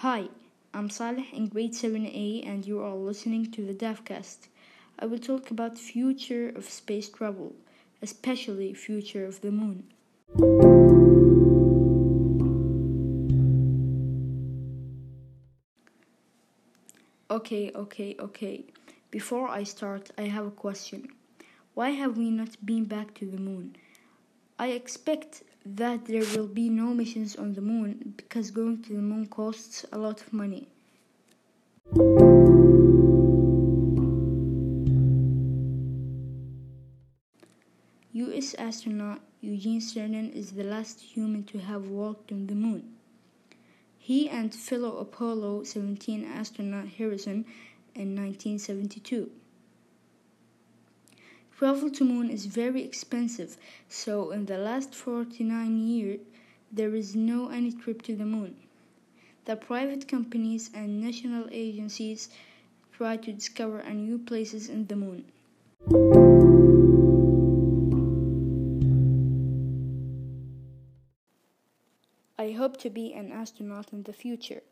Hi, I'm Saleh in grade 7A and you are listening to the DAFcast. I will talk about future of space travel, especially future of the moon. Okay, okay, okay. Before I start, I have a question. Why have we not been back to the moon? I expect that there will be no missions on the moon because going to the moon costs a lot of money. US astronaut Eugene Cernan is the last human to have walked on the moon. He and fellow Apollo 17 astronaut Harrison in 1972. Travel to moon is very expensive, so in the last 49 years there is no any trip to the moon. The private companies and national agencies try to discover new places in the moon. I hope to be an astronaut in the future.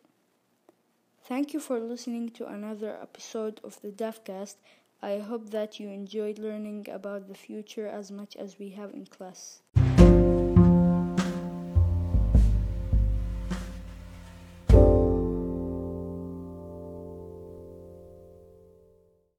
Thank you for listening to another episode of the DAFcast. I hope that you enjoyed learning about the future as much as we have in class.